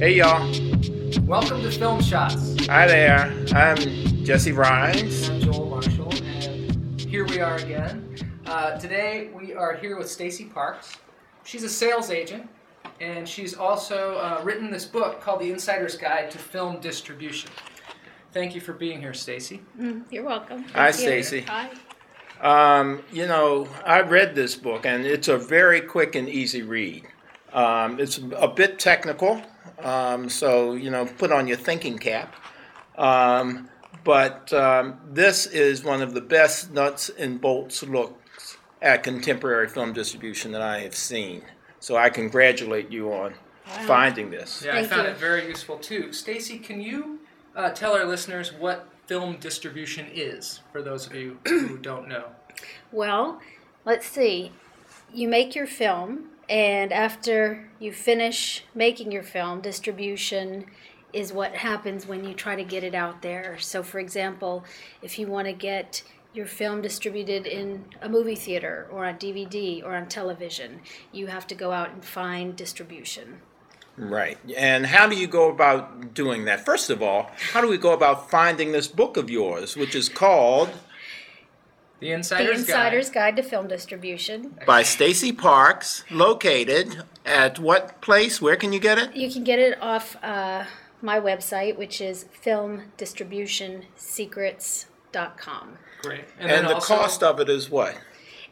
Hey y'all. Welcome to Film Shots. Hi there. I'm Jesse Rhines. I'm Joel Marshall, and here we are again. Uh, today we are here with Stacy Parks. She's a sales agent, and she's also uh, written this book called The Insider's Guide to Film Distribution. Thank you for being here, Stacy. Mm, You're welcome. Hi, Thank you. Stacy. Hi. Um, you know, I read this book and it's a very quick and easy read. Um, it's a bit technical, um, so, you know, put on your thinking cap. Um, but um, this is one of the best nuts and bolts looks at contemporary film distribution that I have seen. So I congratulate you on finding this. Yeah, I found you. it very useful too. Stacy, can you uh, tell our listeners what film distribution is for those of you who don't know? Well, let's see. You make your film, and after you finish making your film, distribution is what happens when you try to get it out there. So, for example, if you want to get your film distributed in a movie theater or on DVD or on television, you have to go out and find distribution. Right. And how do you go about doing that? First of all, how do we go about finding this book of yours, which is called The The Insider's, Insider's Guide to Film Distribution. by Stacy Parks, located at what place? Where can you get it? You can get it off uh, my website, which is filmdistributionsecrets.com. Guide. Great. And, then the also, cost of it is what?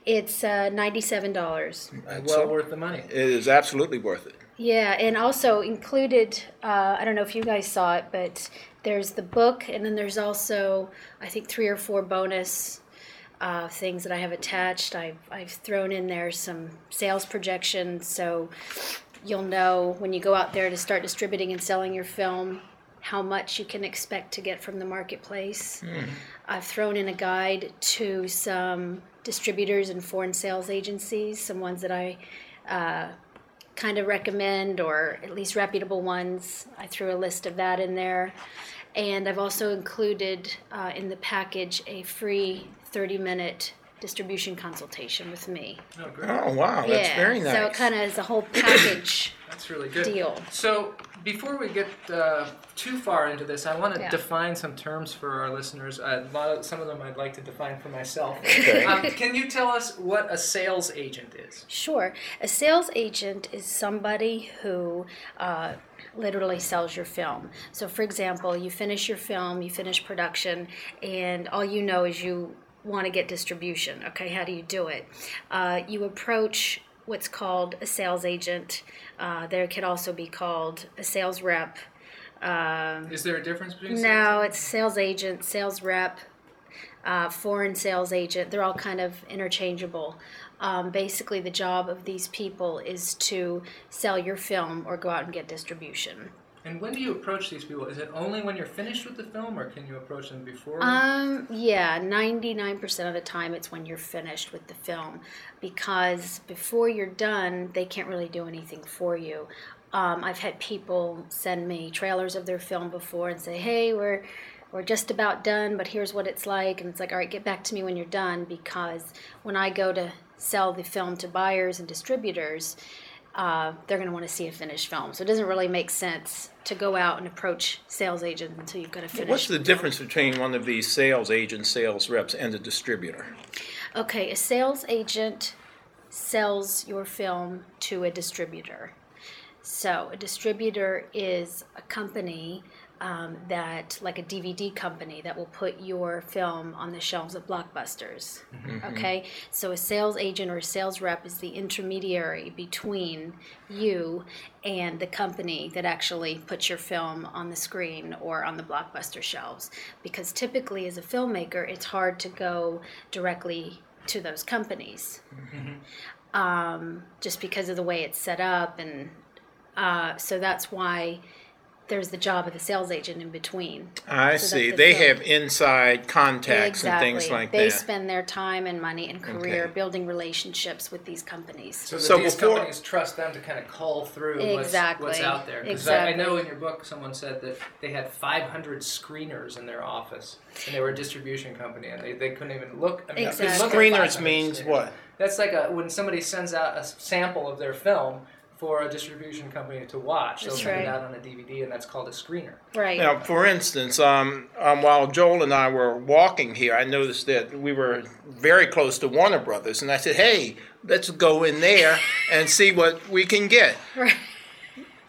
It's uh, $97. well worth the money. It is absolutely worth it. Yeah, and also included, uh, I don't know if you guys saw it, but there's the book, and then there's also, I think, three or four bonus uh, things that I have attached. I've, I've thrown in there some sales projections, so you'll know when you go out there to start distributing and selling your film how much you can expect to get from the marketplace. I've thrown in a guide to some distributors and foreign sales agencies, some ones that I uh, kind of recommend or at least reputable ones. I threw a list of that in there. And I've also included uh, in the package a free 30 minute distribution consultation with me. Oh, great. Oh, wow. That's yeah, very nice. so it kind of is a whole package That's really good. deal. So, before we get uh, too far into this, I want to Yeah. define some terms for our listeners. Uh, a lot of, some of them I'd like to define for myself. Okay. Um, can you tell us what a sales agent is? Sure. A sales agent is somebody who uh, literally sells your film. So, for example, you finish your film, you finish production, and all you know is you want to get distribution. Okay, how do you do it? Uh, you approach what's called a sales agent. Uh, there could also be called a sales rep. Um, Is there a difference between sales no, it's sales agent, sales rep, uh, foreign sales agent. They're all kind of interchangeable. Um, basically, the job of these people is to sell your film or go out and get distribution. And when do you approach these people? Is it only when you're finished with the film, or can you approach them before? Um, yeah, 99% of the time it's when you're finished with the film because before you're done, they can't really do anything for you. Um, I've had people send me trailers of their film before and say, hey, we're, we're just about done, but here's what it's like. And it's like, all right, get back to me when you're done because when I go to sell the film to buyers and distributors, uh, they're going to want to see a finished film. So it doesn't really make sense to go out and approach sales agents until you've got a finished What's the difference between one of these sales agents, sales reps, and a distributor? Okay, a sales agent sells your film to a distributor. So, a distributor is a company um, that, like a DVD company, that will put your film on the shelves of blockbusters. Okay, so a sales agent or a sales rep is the intermediary between you and the company that actually puts your film on the screen or on the blockbuster shelves. Because typically, as a filmmaker, it's hard to go directly to those companies um, just because of the way it's set up and uh, so that's why there's the job of the sales agent in between. I So see. the They film- have inside contacts exactly. and things like they that. They spend their time and money and career Okay. building relationships with these companies. so So these before- companies trust them to kind of call through what's, Exactly. what's out there. Because I, I know in your book someone said that they had 500 screeners in their office, and they were a distribution company, and they, they couldn't even look. I mean, Exactly. look Screeners means screeners. what? That's like a when somebody sends out a sample of their film for a distribution company to watch. They'll That's send right. it out on a DVD, and that's called a screener. Right. Now, for instance, um, um, while Joel and I were walking here, I noticed that we were very close to Warner Brothers, and I said, "Hey, let's go in there and see what we can get." Right.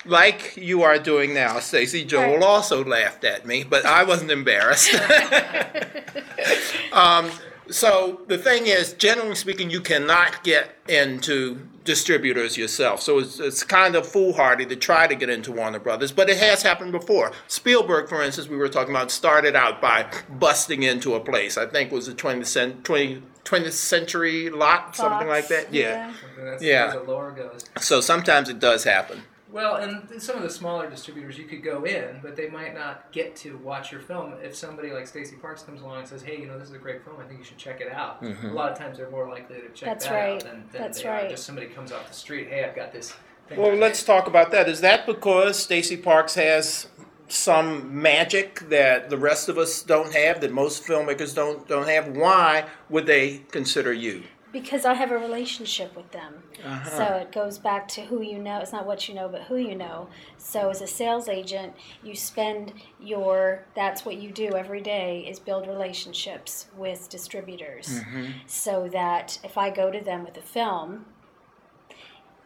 Like you are doing now, Stacy. Joel Right. also laughed at me, but I wasn't embarrassed. um, so the thing is, generally speaking, you cannot get into distributors yourself. So it's, it's kind of foolhardy to try to get into Warner Brothers, but it has happened before. Spielberg, for instance, we were talking about, started out by busting into a place. I think it was the 20th, cent- 20, 20th century lot, something like that. yeah. And that's Yeah. the lore goes. So sometimes it does happen. Well, and some of the smaller distributors, you could go in, but they might not get to watch your film. If somebody like Stacy Parks comes along and says, "Hey, you know, this is a great film. I think you should check it out," Mm-hmm. a lot of times they're more likely to check That's that right. out than, than That's they right. are just somebody comes off the street. Hey, I've got this. Thing Well, I let's talk about that. Is that because Stacy Parks has some magic that the rest of us don't have, that most filmmakers don't don't have? Why would they consider you? Because I have a relationship with them. Uh-huh. So it goes back to who you know. It's not what you know, but who you know. So as a sales agent, you spend your that's what you do every day is build relationships with distributors. So that if I go to them with a film,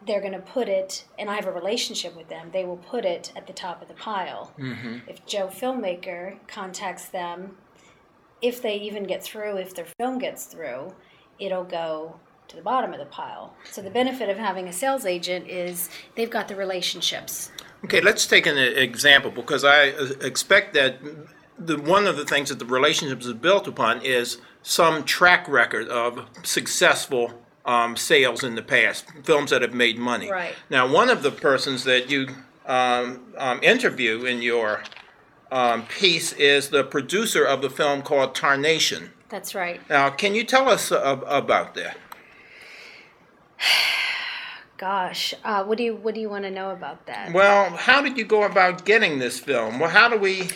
they're going to put it and I have a relationship with them, they will put it at the top of the pile. If Joe filmmaker contacts them, if they even get through, if their film gets through, it'll go to the bottom of the pile. So the benefit of having a sales agent is they've got the relationships. Okay, let's take an example because I uh, expect that the one of the things that the relationships is built upon is some track record of successful um, sales in the past, films that have made money. Right. Now, one of the persons that you um, um, interview in your um, piece is the producer of the film called Tarnation. That's right. Now, can you tell us uh, about that? Gosh, uh, what do you what do you want to know about that? Well, how did you go about getting this film? Well, how do we?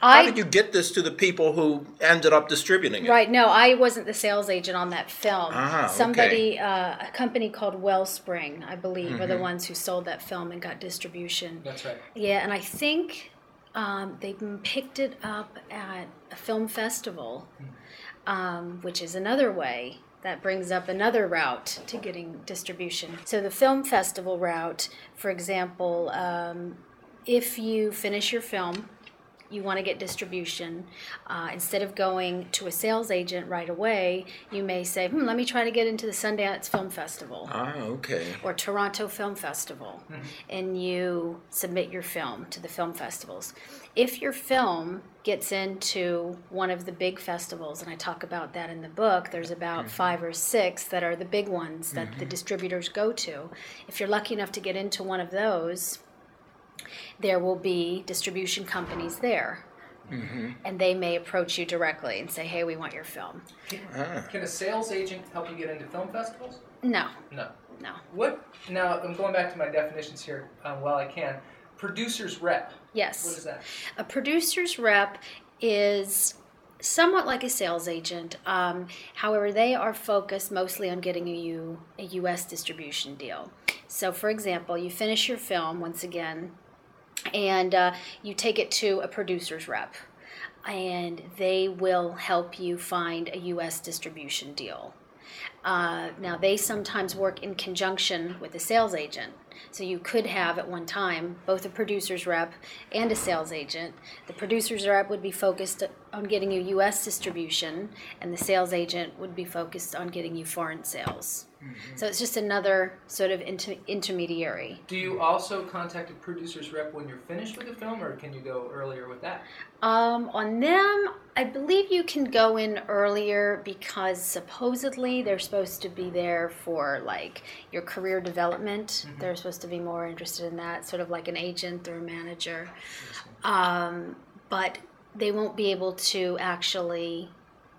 How did you get this to the people who ended up distributing it? Right. No, I wasn't the sales agent on that film. Ah, okay. Somebody, uh, a company called Wellspring, I believe, are Mm-hmm. the ones who sold that film and got distribution. That's right. Yeah, and I think um, they picked it up at a film festival, um, which is another way. That brings up another route to getting distribution. So, the film festival route, for example, um, if you finish your film, you want to get distribution, uh, instead of going to a sales agent right away, you may say, hmm, let me try to get into the Sundance Film Festival Ah, okay. or Toronto Film Festival, and you submit your film to the film festivals. If your film gets into one of the big festivals, and I talk about that in the book, there's about five or six that are the big ones that the distributors go to. If you're lucky enough to get into one of those, there will be distribution companies there. And they may approach you directly and say, hey, we want your film. Can a sales agent help you get into film festivals? No, No. no. What? Now I'm going back to my definitions here um, while I can. Producer's rep. Yes. What is that? A producer's rep is somewhat like a sales agent. Um, however, they are focused mostly on getting you a U.S. distribution deal. So, for example, you finish your film once again, and uh, you take it to a producer's rep, and they will help you find a U.S. distribution deal. Uh, now, they sometimes work in conjunction with a sales agent. So you could have at one time both a producer's rep and a sales agent. The producer's rep would be focused on getting you U.S. distribution, and the sales agent would be focused on getting you foreign sales. So it's just another sort of inter- intermediary. Do you also contact a producer's rep when you're finished with the film, or can you go earlier with that? Um, on them, I believe you can go in earlier because supposedly they're supposed to be there for like your career development. They're supposed to be more interested in that, sort of like an agent or a manager. Um, but they won't be able to actually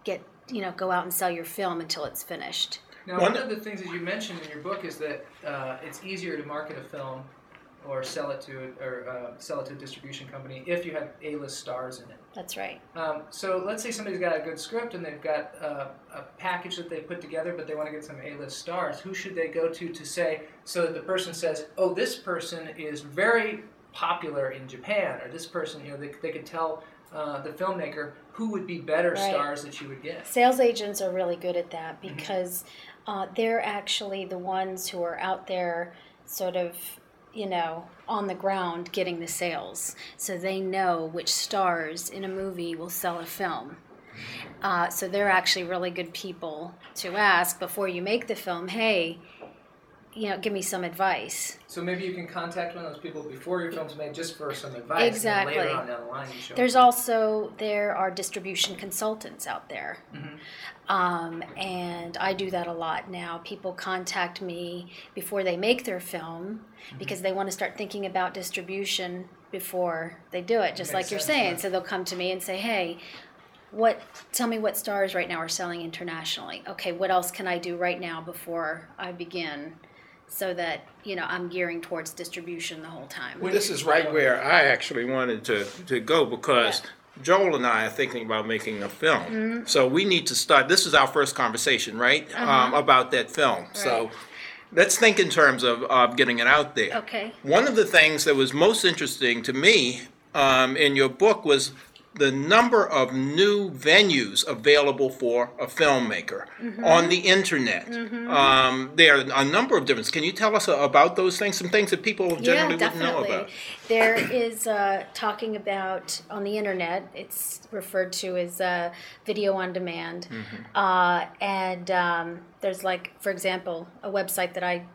get, you know, go out and sell your film until it's finished. Now, One- one of the things that you mentioned in your book is that uh, it's easier to market a film or sell it to or uh, sell it to a distribution company if you have A-list stars in it. That's right. Um, so let's say somebody's got a good script and they've got uh, a package that they put together, but they want to get some A-list stars. Who should they go to to say so that the person says, "Oh, this person is very popular in Japan," or this person, you know, they, they could tell uh, the filmmaker who would be better Right. stars that you would get. Sales agents are really good at that because uh, they're actually the ones who are out there, sort of, you know, on the ground getting the sales. So they know which stars in a movie will sell a film. Uh, so they're actually really good people to ask before you make the film. Hey, you know, give me some advice. So maybe you can contact one of those people before your film's made, just for some advice. Exactly. later on down the line, you show. There's also there are distribution consultants out there, Mhm. um, and I do that a lot now. People contact me before they make their film Mm-hmm. because they want to start thinking about distribution before they do it, just like you're sense, saying. yeah. So they'll come to me and say, "Hey." What? Tell me what stars right now are selling internationally. Okay, what else can I do right now before I begin, so that you know I'm gearing towards distribution the whole time. When This is right where I actually wanted to, to go because Joel and I are thinking about making a film. Mm-hmm. So we need to start. This is our first conversation, right? Um, about that film. So Uh-huh. Let's think in terms of, of getting it out there. Okay. One of the things that was most interesting to me um, in your book was the number of new venues available for a filmmaker Mm-hmm. on the internet. Um, there are a number of different. Can you tell us about those things? Some things that people generally wouldn't know about. There is uh, talking about on the internet. It's referred to as uh, video on demand, Mm-hmm. uh, and um, there's like, for example, a website that I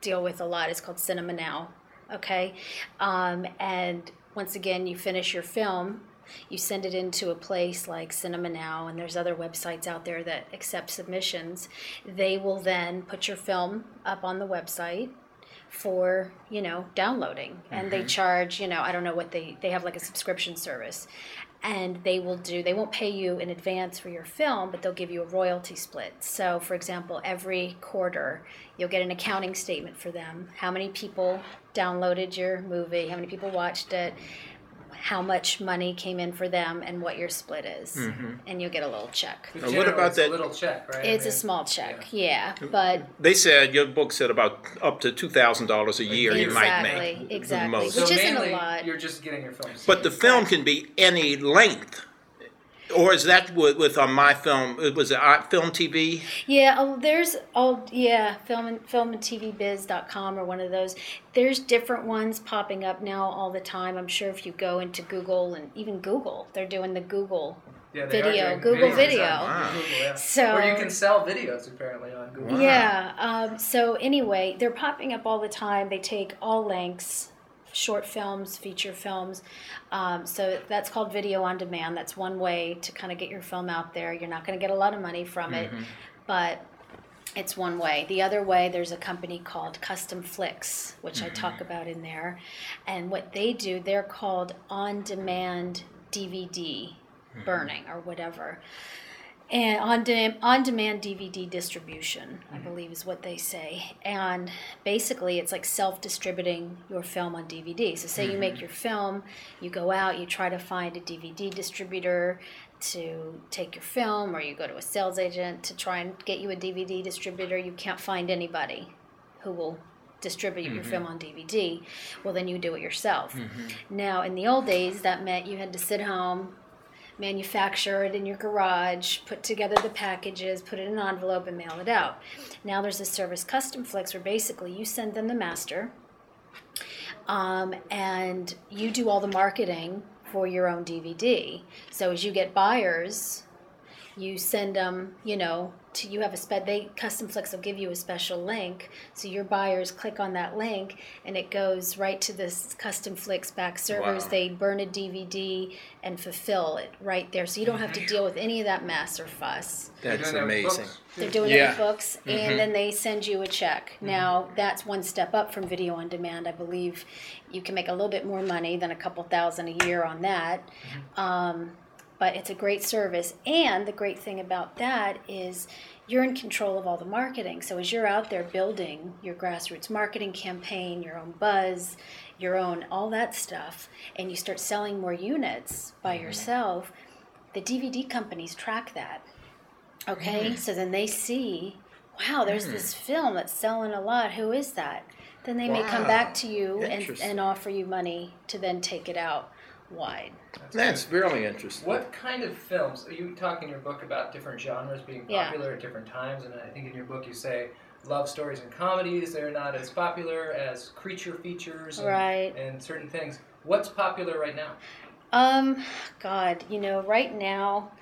deal with a lot is called Cinema Now. Okay, um, and once again, you finish your film. You send it into a place like Cinema Now, and there's other websites out there that accept submissions. They will then put your film up on the website for you know downloading. And they mm-hmm. charge you know i don't know what they they have like a subscription service. And they will do they won't pay you in advance for your film but they'll give you a royalty split. So for example every quarter you'll get an accounting statement for them. How many people downloaded your movie? How many people watched it how much money came in for them and what your split is mm-hmm. and you'll get a little check Now, what about it's a that- little check, right? I it's a small check yeah, but They said your book said about up to two thousand dollars a year you might Exactly, make. the exactly. most. So Which isn't a lot. you're just getting your film. But the film can be any length. Or is that with, with on my film? Was it uh, film TV? Yeah, oh, there's oh yeah, film and film and TV biz.com or one of those. There's different ones popping up now all the time. I'm sure if you go into Google and even Google, they're doing the Google. yeah, they are video, doing Google videos Video. on Wow. Google, yeah. So- or you can sell videos apparently on Google. Wow. Yeah. Um, so anyway, they're popping up all the time. They take all lengths, short films, feature films. Um, so that's called video on demand. That's one way to kind of get your film out there. You're not going to get a lot of money from it, mm-hmm. but it's one way. The other way, there's a company called CustomFlix, which I talk mm-hmm. about in there. And what they do, they're called on demand DVD mm-hmm. burning or whatever. And on, de- on demand DVD distribution, I mm-hmm. believe is what they say. And basically, it's like self distributing your film on DVD. So, say you make mm-hmm. your film, you go out, you try to find a DVD distributor to take your film, or you go to a sales agent to try and get you a DVD distributor. You can't find anybody who will distribute your film mm-hmm. on DVD. Well, then you do it yourself. Now, in the old days, that meant you had to sit home, manufacture it in your garage, put together the packages, put it in an envelope, and mail it out. Now there's a service, CustomFlix, where basically you send them the master, um, and you do all the marketing for your own DVD. So as you get buyers, you send them, you know, to you have a spe- they CustomFlix will give you a special link so your buyers click on that link and it goes right to this CustomFlix back servers. Wow. they burn a dvd and fulfill it right there so you don't have to deal with any of that mess or fuss. That's doing that with amazing. they're doing Yeah. it with books and mm-hmm. then they send you a check. Mm-hmm. Now that's one step up from video on demand i believe. You can make a little bit more money than a couple thousand a year on that. Mm-hmm. Um, but it's a great service. And the great thing about that is you're in control of all the marketing. So as you're out there building your grassroots marketing campaign your own buzz your own, all that stuff, and you start selling more units by mm-hmm. yourself, the DVD companies track that. Okay, mm-hmm. so then they see, wow, there's mm. this film that's selling a lot. Who is that? Then they may come back to you and, and offer you money to then take it out wide. That's really interesting. What kind of films? Are you talk in your book about different genres being Yeah. popular at different times, and I think in your book you say love stories and comedies they're not as popular as creature features and, Right. and certain things. What's popular right now? Um, God, you know, right now,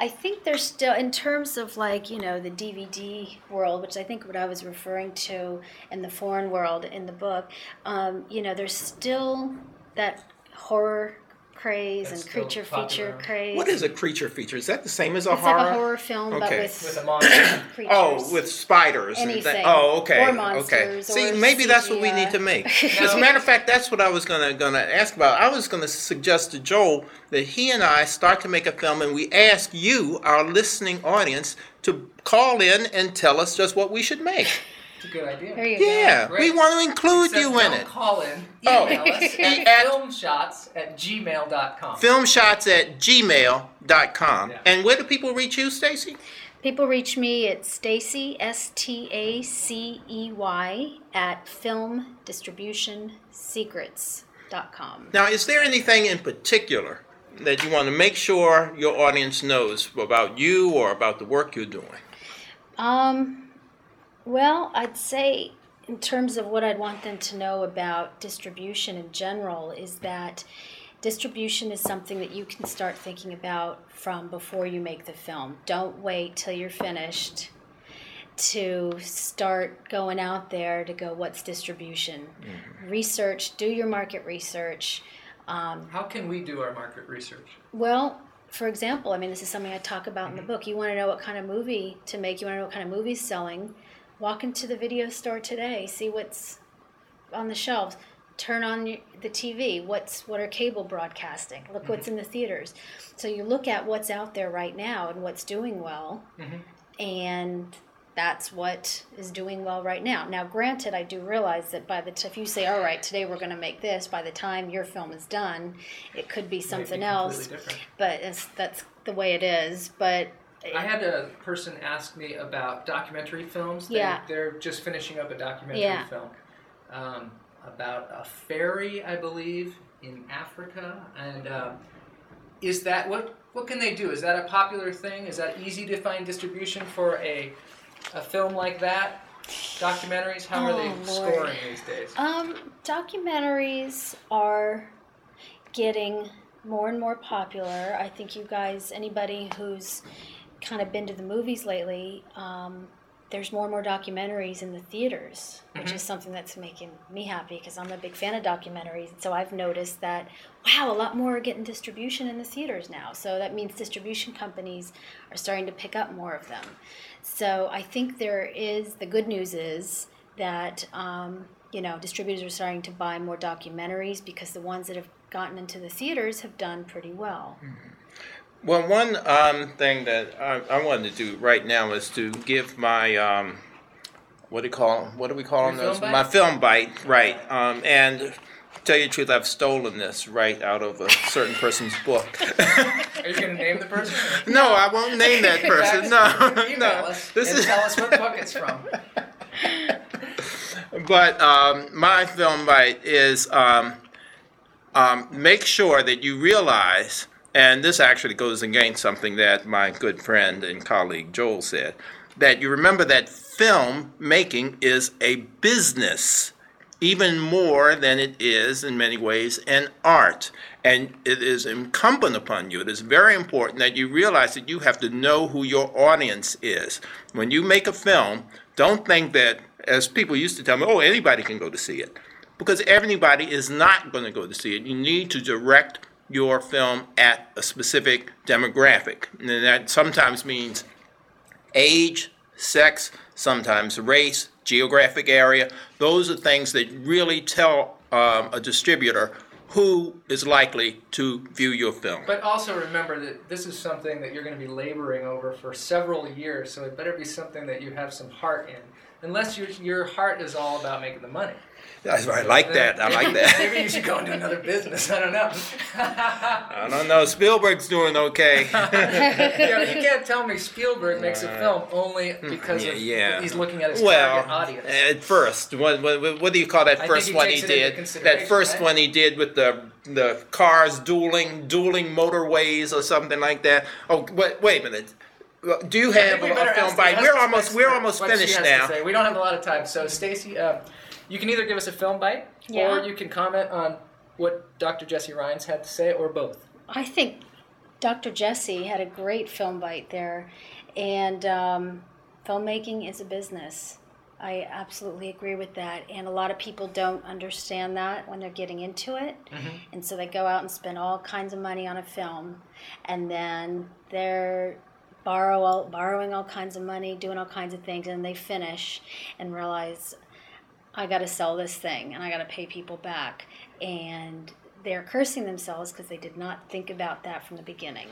I think there's still, in terms of like, you know, the DVD world, which I think what I was referring to in the foreign world in the book, um, you know, there's still that horror craze That's and still creature popular. feature craze. What is a creature feature? Is that the same as a It's horror? like a horror film, but Okay. with, With a monster. creatures. Oh, with spiders and Anything. things. Oh, okay. Or okay. monsters, See, or maybe that's what we CGI. need to make. No. As a matter of fact, that's what I was gonna gonna ask about. I was gonna suggest to Joel that he and I start to make a film, and we ask you, our listening audience, to call in and tell us just what we should make. It's a good idea. There you Yeah, Great. we want to include Except you in don't it. call in. Oh. Email us at, At- filmshots at gmail.com. Filmshots at gmail.com. Yeah. And where do people reach you, Stacy? People reach me at Stacy S T A C E Y at filmdistributionsecrets.com. Now, is there anything in particular that you want to make sure your audience knows about you or about the work you're doing? Um, well, I'd say in terms of what I'd want them to know about distribution in general is that distribution is something that you can start thinking about from before you make the film. Don't wait till you're finished to start going out there to go what's distribution. Research, do your market research. Um, How can we do our market research? well, for example, I mean, this is something I talk about in the book. You want to know what kind of movie to make, you want to know what kind of movie's selling. Walk into the video store today, see what's on the shelves. Turn on the TV. What's what are cable broadcasting? Look what's in the theaters. So you look at what's out there right now and what's doing well, and that's what is doing well right now. Now, granted, I do realize that by the t- if you say, "All right, today we're going to make this," by the time your film is done, it could be something be else. different. But it's, that's the way it is. But I had a person ask me about documentary films. They, Yeah. They're just finishing up a documentary Yeah. film um, about a ferry, I believe, in Africa. And um, is that what? What can they do? Is that a popular thing? Is that easy to find distribution for a a film like that? Documentaries? How are Oh, they Lord. scoring these days? um, documentaries are getting more and more popular. I think you guys, anybody who's kind of been to the movies lately, um, there's more and more documentaries in the theaters, which is something that's making me happy because I'm a big fan of documentaries. And so I've noticed that, wow, a lot more are getting distribution in the theaters now. So that means distribution companies are starting to pick up more of them. So I think there is, the good news is that, um, you know, distributors are starting to buy more documentaries because the ones that have gotten into the theaters have done pretty well. Well, one um, thing that I, I wanted to do right now is to give my um, what do you call what do we call them? Those? film My film bite, right? Um, and tell you the truth, I've stolen this right out of a certain person's book. Are you going to name the person? no, I won't name that person. No, Email no. us This is tell us what book it's from. But um, my film bite is um, um, make sure that you realize, and this actually goes against something that my good friend and colleague Joel said, that you remember that film making is a business even more than it is in many ways an art. And it is incumbent upon you, it is very important that you realize that you have to know who your audience is. When you make a film, don't think that, as people used to tell me, oh, anybody can go to see it. Because everybody is not going to go to see it. You need to direct your film at a specific demographic. And that sometimes means age, sex, sometimes race, geographic area. Those are things that really tell um, a distributor who is likely to view your film. But also remember that this is something that you're going to be laboring over for several years, so it better be something that you have some heart in. Unless your, your heart is all about making the money. I like that. I like that. Maybe you should go into another business. I don't know. I don't know. Spielberg's doing okay. yeah, but you can't tell me Spielberg makes a film only because Yeah, of yeah. he's looking at his well, target audience. at first, what, what, what do you call that first he one he takes it into did? That first right? one he did with the the cars dueling, dueling motorways or something like that. Oh, wait, wait a minute. Do you have a, film by? We're almost we're almost finished now. We don't have a lot of time, so Stacy, um, you can either give us a film bite, Yeah. or you can comment on what Dr. Jesse Rhines had to say, or both. I think Dr. Jesse had a great film bite there, and um, filmmaking is a business. I absolutely agree with that, and a lot of people don't understand that when they're getting into it, and so they go out and spend all kinds of money on a film, and then they're borrow all, borrowing all kinds of money, doing all kinds of things, and they finish and realize I got to sell this thing and I got to pay people back. And they're cursing themselves because they did not think about that from the beginning.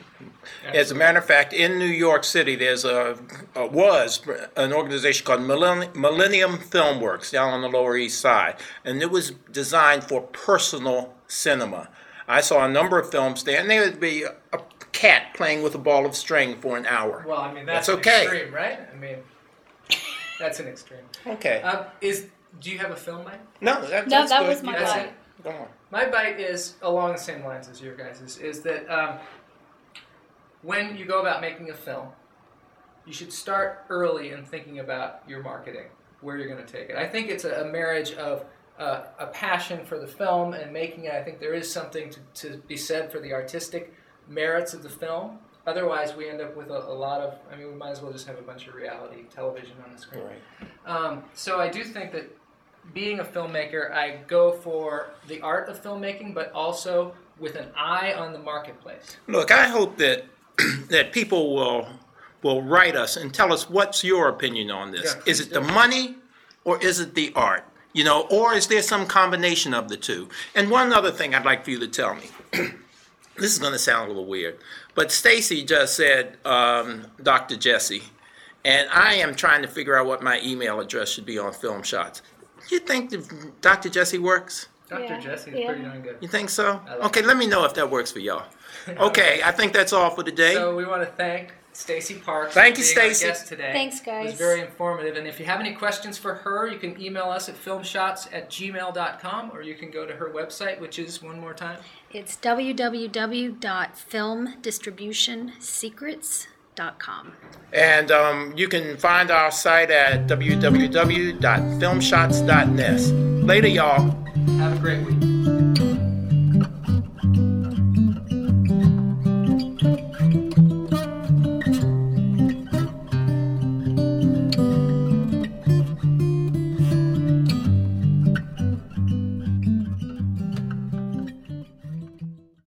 As a matter of fact, in New York City, there's a, a was an organization called Millennium, Millennium Filmworks down on the Lower East Side, and it was designed for personal cinema. I saw a number of films there, and there would be a, a cat playing with a ball of string for an hour. Well, I mean that's, That's an okay. extreme, right? I mean, that's an extreme. Okay. Um, is do you have a film bite? no, that, No, that's that good. was my You bite. it. Go on. My bite is along the same lines as your guys' is, is that um, when you go about making a film, you should start early in thinking about your marketing, where you're going to take it. I think it's a, a marriage of uh, a passion for the film and making it. I think there is something to, to be said for the artistic merits of the film. Otherwise, we end up with a, a lot of. I mean, we might as well just have a bunch of reality television on the screen. Right. Um, so I do think that being a filmmaker, I go for the art of filmmaking, but also with an eye on the marketplace. Look, I hope that that people will will write us and tell us what's your opinion on this. Yeah, is it the money or is it the art? You know, or is there some combination of the two? And one other thing I'd like for you to tell me. this is going to sound a little weird, but Stacy just said um, Dr. Jesse, and I am trying to figure out what my email address should be on Film Shots. You think that Dr. Jesse works? Dr. Yeah, Jesse is yeah. pretty darn good. You think so? Like Okay, let me know if that works for y'all. Okay, I think that's all for today. So we want to thank Stacy Parks Thank for you, Stacy. guest today. Thanks, guys. It was very informative. And if you have any questions for her, you can email us at filmshots at gmail.com or you can go to her website, which is one more time. It's www.filmdistributionsecrets.com. And um, you can find our site at www.filmshots.net. Later, y'all. Have a great week.